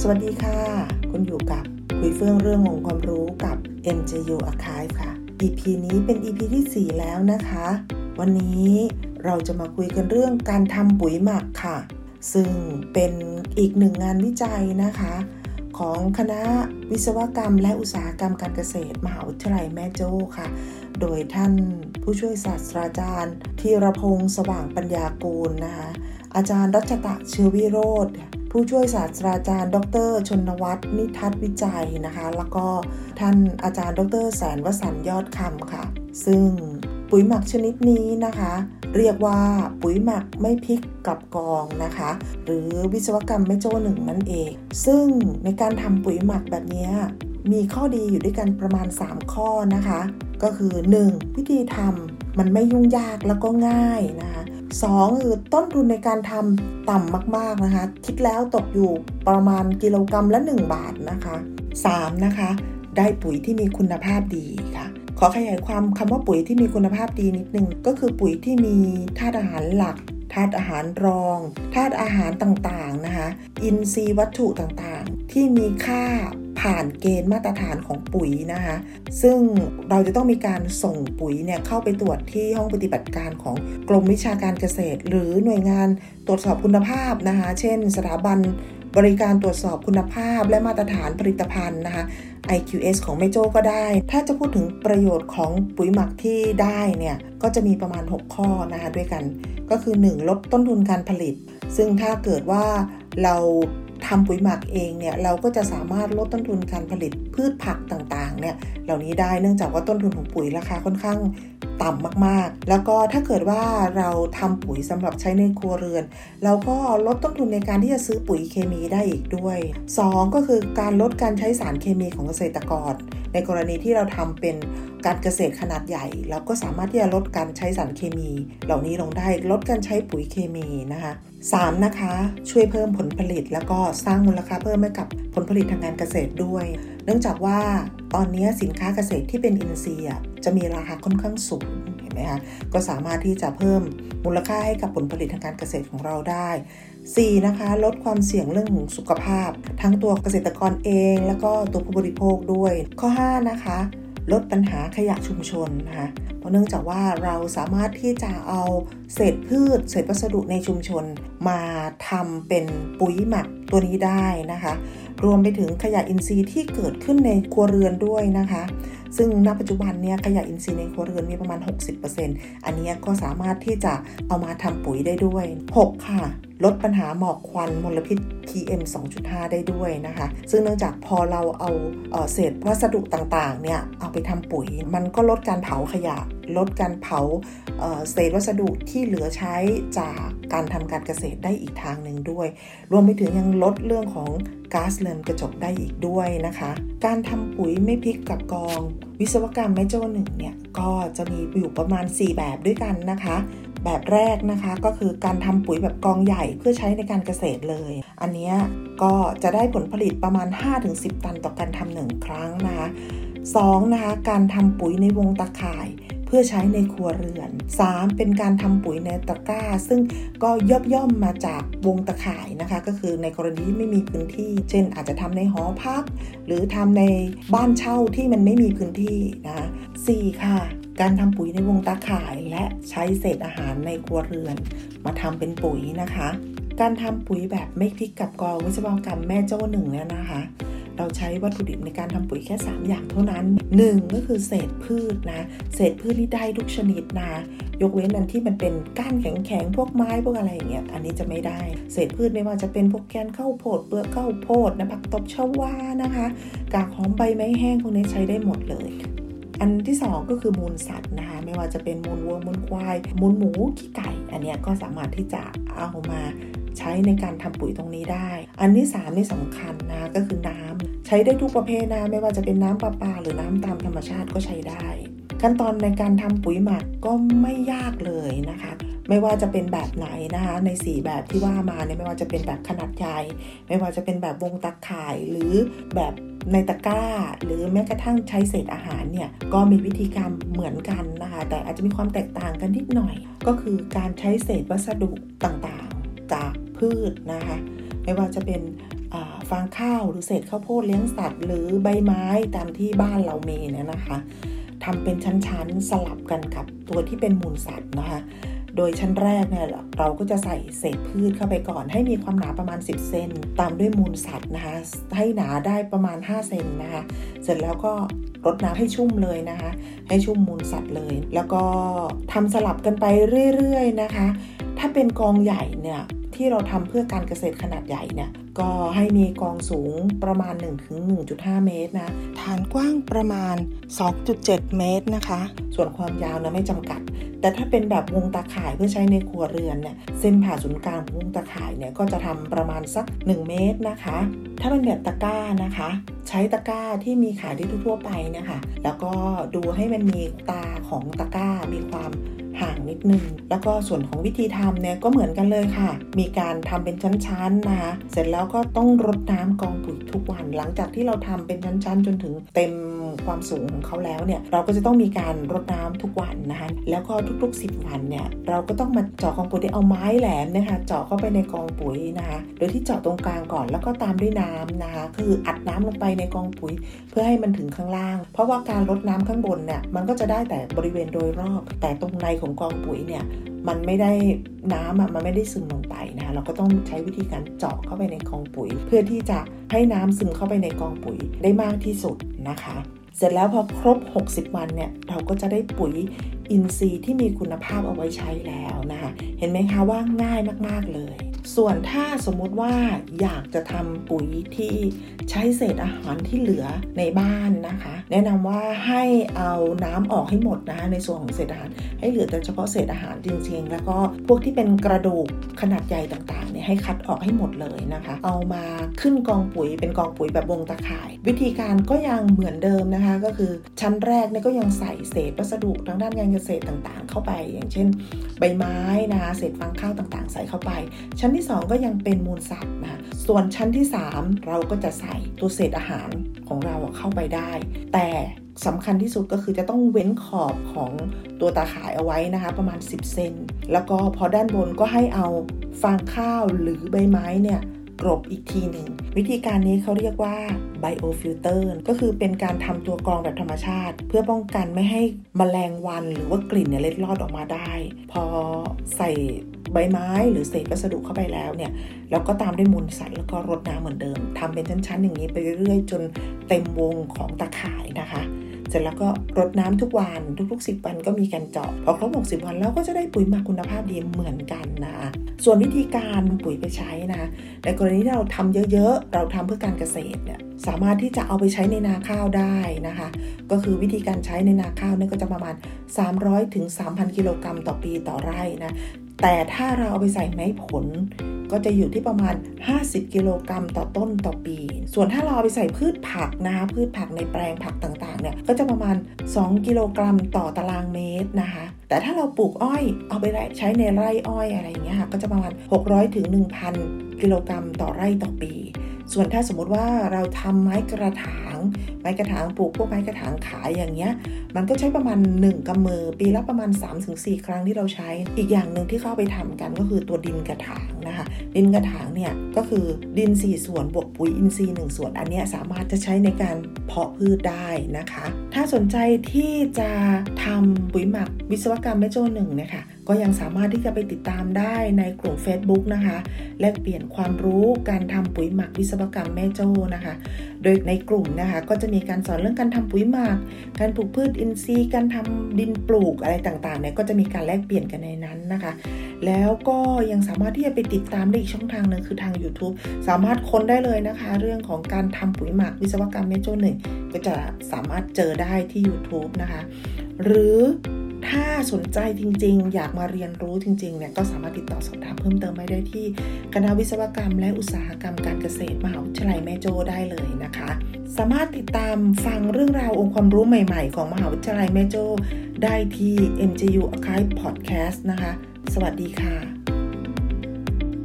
สวัสดีค่ะ คุณอยู่กับคุยเฟื่องเรื่องของค์ความรู้กับ MJU Archive ค่ะ EP นี้เป็น EP ที่ 4 แล้วนะคะ วันนี้เราจะมาคุยกันเรื่องการทำปุ๋ยหมักค่ะ ซึ่งเป็นอีกหนึ่งงานวิจัยนะคะ ของคณะวิศวกรรมและอุตสาหกรรมการเกษตร มหาวิทยาลัยแม่โจ้ค่ะ โดยท่านผู้ช่วยศาสตราจารย์ธีรพงศ์สว่างปัญญากูลนะคะ อาจารย์รัชตะเชื้อวิโรธผู้ช่วยศาสตราจารย์ ดร ชนวัฒน์นิทัศวิจัยนะคะ แล้วก็ท่านอาจารย์ ดร แสนวสันยอดคำค่ะ ซึ่งปุ๋ยหมักชนิดนี้นะคะ เรียกว่าปุ๋ยหมักไม่พริกกับกองนะคะ หรือวิศวกรรมไม่โจ้หนึ่งนั่นเอง ซึ่งในการทำปุ๋ยหมักแบบนี้มีข้อดีอยู่ด้วยกันประมาณ 3 ข้อนะคะ ก็คือ 1. วิธีทำมันไม่ยุ่งยากแล้วก็ง่ายนะคะ 2คือต้นทุนในการทำต่ำมากๆนะคะ คิดแล้วตกอยู่ประมาณกิโลกรรัมละ 1 บาทนะคะ 3. นะคะ ได้ปุ๋ยที่มีคุณภาพดีค่ะ ขอขยายความคำว่าปุ๋ยที่มีคุณภาพดีนิดนึง ก็คือปุ๋ยที่มีธาตุอาหารหลักธาตุอาหารรองธาตุอาหารต่างๆนะคะ อินทรีย์วัตถุต่างๆ ที่มีค่า ผ่านเกณฑ์มาตรฐานของปุ๋ยนะคะ ซึ่งเราจะต้องมีการส่งปุ๋ยเนี่ยเข้าไปตรวจที่ห้องปฏิบัติการของกรมวิชาการเกษตร หรือหน่วยงานตรวจสอบคุณภาพนะคะ เช่น สถาบันบริการตรวจสอบคุณภาพและมาตรฐานผลิตภัณฑ์นะคะ IQS ของแม่โจ้ก็ได้ ถ้าจะพูดถึงประโยชน์ของปุ๋ยหมักที่ได้เนี่ย ก็จะมีประมาณ 6 ข้อนะคะด้วยกัน ก็คือ 1 ลดต้นทุนการผลิต ซึ่งถ้าเกิดว่าเรา ทำปุ๋ยหมักเองเนี่ยเราก็จะสามารถลดต้นทุนการผลิตพืชผักต่างๆเนี่ยเหล่านี้ได้เนื่องจากว่าต้นทุนของปุ๋ยราคาค่อนข้างต่ำมากๆ แล้วก็ถ้าเกิดว่าเราทำปุ๋ยสำหรับใช้ในครัวเรือน เราก็ลดต้นทุนในการที่จะซื้อปุ๋ยเคมีได้อีกด้วย 2 ก็คือการลดการใช้สารเคมีของเกษตรกร ในกรณีที่เราทำเป็นการเกษตรขนาดใหญ่ เราก็สามารถที่จะลดการใช้สารเคมี เหล่านี้ลงได้ลดการใช้ปุ๋ยเคมีนะคะ 3. นะคะ ช่วยเพิ่มผลผลิต แล้วก็สร้างมูลค่าเพิ่มให้กับผลผลิตทางการเกษตรด้วย เนื่องจากว่าตอนนี้สินค้าเกษตรที่เป็นอินทรีย์จะมีราคาค่อนข้างสูง นไหมคะก็สามารถที่จะเพิ่มมูลค่าให้กับผลผลิตทางการเกษตรของเราได้ 4. นะคะลดความเสี่ยงเรื่องของสุขภาพ ทั้งตัวเกษตรกรเอง แล้วก็ตัวผู้บริโภคด้วย ข้อ 5 นะคะลดปัญหาขยะชุมชนนะคะเพราะเนื่องจากว่าเราสามารถที่จะเอาเศษพืช เศษวัสดุในชุมชน มาทำเป็นปุ๋ยหมักตัวนี้ได้นะคะ รวมไปถึงขยะอินทรีย์ที่เกิดขึ้นในครัวเรือนด้วยนะคะ ซึ่งณปัจจุบันเนี่ยขยะอินทรีย์ในครัวเรือนมีประมาณ 60%อันนี้ก็สามารถที่จะเอามาทำปุ๋ยได้ด้วย 6 ค่ะลดปัญหาหมอกควันมลพิษ PM 2.5 ได้ด้วยนะคะ ซึ่งเนื่องจากพอเราเอาเศษวัสดุต่างๆ เนี่ย เอาไปทำปุ๋ย มันก็ลดการเผาขยะ ลดการเผาเศษวัสดุที่เหลือใช้จากการทำการเกษตรได้อีกทางหนึ่งด้วย รวมไปถึงยังลดเรื่องของก๊าซเรือนกระจกได้อีกด้วยนะคะ การทำปุ๋ยไม่พลิกกับกอง วิศวกรรมแม่โจ้หนึ่งเนี่ยก็จะมีอยู่ประมาณ 4 แบบด้วยกันนะคะ แบบแรกนะคะก็คือการทำปุ๋ยแบบกองใหญ่เพื่อใช้ในการเกษตรเลย อันนี้ก็จะได้ผลผลิตประมาณ 5-10 ตันต่อการทำหนึ่งครั้งนะคะสองนะคะการทำปุ๋ยในวงตะข่าย พื่อใช้ในครัวเรือน 3. เป็นการทำปุ๋ยในตะกร้า ซึ่งก็ย่อมย่อมมาจากวงตะข่ายนะคะ ก็คือในกรณีที่ไม่มีพื้นที่ เช่น อาจจะทำในหอพัก หรือทำในบ้านเช่าที่มันไม่มีพื้นที่นะสี่ค่ะการทำปุ๋ยในวงตาข่ายและใช้เศษอาหารในครัวเรือน มาทำเป็นปุ๋ยนะคะ การทำปุ๋ยแบบไม่พลิกกับกองวิศวกรรมแม่เจ้าหนึ่งเนี่ยนะคะ เราใช้วัตถุดิบในการทำปุ๋ยแค่ 3 อย่างเท่านั้น 1 ก็คือเศษพืชนะ เศษพืชที่ได้ทุกชนิดนะ ยกเว้นอันที่มันเป็นก้านแข็งๆ พวกไม้พวกอะไรอย่างเงี้ย อันนี้จะไม่ได้ เศษพืชไม่ว่าจะเป็นพวกแกนข้าวโพดเปลือกข้าวโพดนะผักตบชวานะคะ กากหอมใบไม้แห้งพวกนี้ใช้ได้หมดเลยอันที่ 2 ก็คือมูลสัตว์นะคะไม่ว่าจะเป็นมูลวัวมูลควาย มูลหมูขี้ไก่ อันนี้ก็สามารถที่จะเอามา ใช้ในการทำปุ๋ยตรงนี้ได้ อันที่3นี่สำคัญนะก็คือน้ำใช้ได้ทุกประเภทนะไม่ว่าจะเป็นน้ำประปาหรือน้ำตามธรรมชาติก็ใช้ได้ ขั้นตอนในการทำปุ๋ยหมักก็ไม่ยากเลยนะคะ ไม่ว่าจะเป็นแบบไหนนะคะใน 4 แบบที่ว่ามาเนี่ยไม่ว่าจะเป็นแบบขนาดใหญ่ไม่ว่าจะเป็นแบบวงตะข่ายหรือแบบในตะกร้า หรือแม้กระทั่งใช้เศษอาหารเนี่ยก็มีวิธีการเหมือนกันนะคะแต่อาจจะมีความแตกต่างกันนิดหน่อย ก็คือการใช้เศษวัสดุต่างๆ จาก พืชนะคะ ไม่ว่าจะเป็นฟางข้าวหรือเศษข้าวโพดเลี้ยงสัตว์ หรือใบไม้ตามที่บ้านเราเมเนี่ยนะคะทำเป็นชั้นๆสลับกันกับตัวที่เป็นมูลสัตว์นะคะโดยชั้นแรกเนี่ยเราก็จะใส่เศษพืชเข้าไปก่อน ให้มีความหนาประมาณ 10 เซนตามด้วยมูลสัตว์นะคะให้หนาได้ประมาณ 5 เซนนะคะเสร็จแล้วก็รดน้ำให้ชุ่มเลยนะคะ ให้ชุ่มมูลสัตว์เลย แล้วก็ทำสลับกันไปเรื่อยๆนะคะ ถ้าเป็นกองใหญ่เนี่ย ที่เราทำเพื่อการเกษตรขนาดใหญ่เนี่ยก็ให้มีกองสูงประมาณ 1-1.5 เมตรนะ ฐานกว้างประมาณ 2.7 เมตรนะคะ ส่วนความยาวนะไม่จำกัด แต่ถ้าเป็นแบบวงตาข่ายเพื่อใช้ในครัวเรือนเนี่ยเส้นผ่าศูนย์กลางของวงตาข่ายเนี่ยก็จะทำประมาณสัก 1 เมตรนะคะ ถ้าเป็นแบบตะกร้านะคะ ใช้ตะกร้าที่มีขายที่ทั่วไปนะคะแล้วก็ดูให้มันมีตาของตะกร้ามีความ ห่างนิดนึง แล้วก็ส่วนของวิธีทำเนี่ยก็เหมือนกันเลยค่ะ มีการทำเป็นชั้นๆนะคะ เสร็จแล้วก็ต้องรดน้ำกองปุ๋ยทุกวัน หลังจากที่เราทำเป็นชั้นๆ จนถึงเต็มความสูงของเขาแล้วเนี่ย เราก็จะต้องมีการรดน้ำทุกวันนะคะ แล้วก็ทุก ๆ 10 วันเนี่ย เราก็ต้องมาเจาะกองปุ๋ยด้เอาไม้แหลมนะคะ เจาะเข้าไปในกองปุ๋ยนะคะ โดยที่เจาะตรงกลางก่อน แล้วก็ตามด้วยน้ำนะคะ คืออัดน้ำลงไปในกองปุ๋ย เพื่อให้มันถึงข้างล่าง เพราะว่าการรดน้ำข้างบนเนี่ย มันก็จะได้แต่บริเวณโดยรอบ แต่ตรงในของกองปุ๋ยเนี่ยมันไม่ได้น้ำอะมันไม่ได้ซึมลงไปนะคะเราก็ต้องใช้วิธีการเจาะเข้าไปในกองปุ๋ย เพื่อที่จะให้น้ำซึมเข้าไปในกองปุ๋ยได้มากที่สุดนะคะ เสร็จแล้วพอครบ 60 วันเนี่ยเราก็จะได้ปุ๋ยอินทรีย์ที่มีคุณภาพเอาไว้ใช้แล้วนะคะเห็นไหมคะว่าง่ายมากๆเลย ส่วนถ้าสมมติว่าอยากจะทำปุ๋ยที่ใช้เศษอาหารที่เหลือในบ้านนะคะ แนะนำว่าให้เอาน้ำออกให้หมดนะคะในส่วนของเศษอาหาร ให้เหลือแต่เฉพาะเศษอาหารจริงๆ แล้วก็พวกที่เป็นกระดูกขนาดใหญ่ต่างๆเนี่ยให้คัดออกให้หมดเลยนะคะ เอามาขึ้นกองปุ๋ยเป็นกองปุ๋ยแบบวงตะข่าย วิธีการก็ยังเหมือนเดิมนะคะ ก็คือชั้นแรกเนี่ยก็ยังใส่เศษวัสดุทางด้านการเกษตรต่างๆ เข้าไป อย่างเช่น ใบไม้นะคะเศษฟางข้าวต่างๆ ใส่เข้าไปชั้นนที่ 2 ก็ยังเป็นมูลสัตว์นะส่วนชั้นที่ 3 เราก็จะใส่ตัวเศษอาหารของเราเข้าไปได้ แต่สำคัญที่สุดก็คือจะต้องเว้นขอบของตัวตาข่ายเอาไว้นะคะ ประมาณ 10 เซนแล้วก็พอด้านบนก็ให้เอาฟางข้าวหรือใบไม้เนี่ยกรบอีกทีหนึ่ง วิธีการนี้เขาเรียกว่า biofilter ก็คือเป็นการทำตัวกรองแบบธรรมชาติ เพื่อป้องกันไม่ให้มแมลงวันหรือว่ากลิ่นเนี่ยเล็ดลอดออกมาได้ พอใส่ ใบไม้หรือเศษวัสดุเข้าไปแล้วเนี่ยแล้วก็ตามด้วยมูลสัตว์แล้วก็รดน้ำเหมือนเดิมทำเป็นชั้นๆอย่างนี้ไปเรื่อยๆ จนเต็มวงของตะข่ายนะคะ เสร็จแล้วก็รดน้ำทุกวันทุกๆ 10 วันก็มีการเจาะพอครบ60 วันแล้วก็จะได้ปุ๋ยหมักคุณภาพดีเหมือนกันนะส่วนวิธีการปุ๋ยไปใช้นะในกรณีที่เราทำเยอะๆ เราทำเพื่อการเกษตรเนี่ยสามารถที่จะเอาไปใช้ในนาข้าวได้นะคะ ก็คือวิธีการใช้ในนาข้าวเนี่ยก็จะประมาณ 300ถึง3,000 กิโลกรัมต่อปีต่อไร่นะ แต่ถ้าเราเอาไปใส่ไม้ผล ก็จะอยู่ที่ประมาณ 50 กิโลกรัมต่อต้นต่อปี ส่วนถ้าเราเอาไปใส่พืชผักนะคะพืชผักในแปลงผักต่างๆเนี่ยก็จะประมาณ 2 กิโลกรัมต่อตารางเมตรนะคะ แต่ถ้าเราปลูกอ้อยเอาไปใช้ในไร่อ้อยอะไรอย่างเงี้ยค่ะก็จะประมาณ 600ถึง1,000 กิโลกรัมต่อไร่ต่อปี ส่วนถ้าสมมติว่าเราทำไม้กระถาง ไม้กระถางปลูกพวกไม้กระถางขายอย่างเงี้ย มันก็ใช้ประมาณ 1กำมือ ปีละประมาณ 3-4 ครั้งที่เราใช้ อีกอย่างหนึ่งที่เข้าไปทำกันก็คือตัวดินกระถางนะคะ ดินกระถางเนี่ยก็คือดิน 4 ส่วนบวกปุ๋ยอินทรีย์1ส่วน อันนี้สามารถจะใช้ในการเพาะพืชได้นะคะ ถ้าสนใจที่จะทำปุ๋ยหมักวิศวกรรมแม่โจ้หนึ่งนะคะ ก็ยังสามารถที่จะไปติดตามได้ในกลุ่ม Facebook นะคะ แลกเปลี่ยนความรู้การทำปุ๋ยหมักวิศวกรรมแม่โจ้นะคะ โดยในกลุ่มนะคะก็จะมีการสอนเรื่องการทำปุ๋ยหมัก การปลูกพืชอินทรีย์ การทำดินปลูกอะไรต่างๆเนี่ยก็จะมีการแลกเปลี่ยนกันในนั้นนะคะ แล้วก็ยังสามารถที่จะไปติดตามได้อีกช่องทางนึงคือทาง YouTube สามารถค้นได้เลยนะคะ เรื่องของการทำปุ๋ยหมักวิศวกรรมแม่โจ้หนึ่งก็จะสามารถเจอได้ที่ YouTube นะคะ หรือ ถ้าสนใจจริงๆ อยากมาเรียนรู้จริงๆเนี่ยก็สามารถติดต่อสอบถามเพิ่มเติมได้ที่คณะวิศวกรรม และอุตสาหกรรมการเกษตรมหาวิทยาลัยแม่โจ้ได้เลยนะคะ สามารถติดตามฟังเรื่องราวองค์ความรู้ใหม่ๆ ของมหาวิทยาลัยแม่โจ้ได้ที่ MGU Archive Podcast นะคะ สวัสดีค่ะ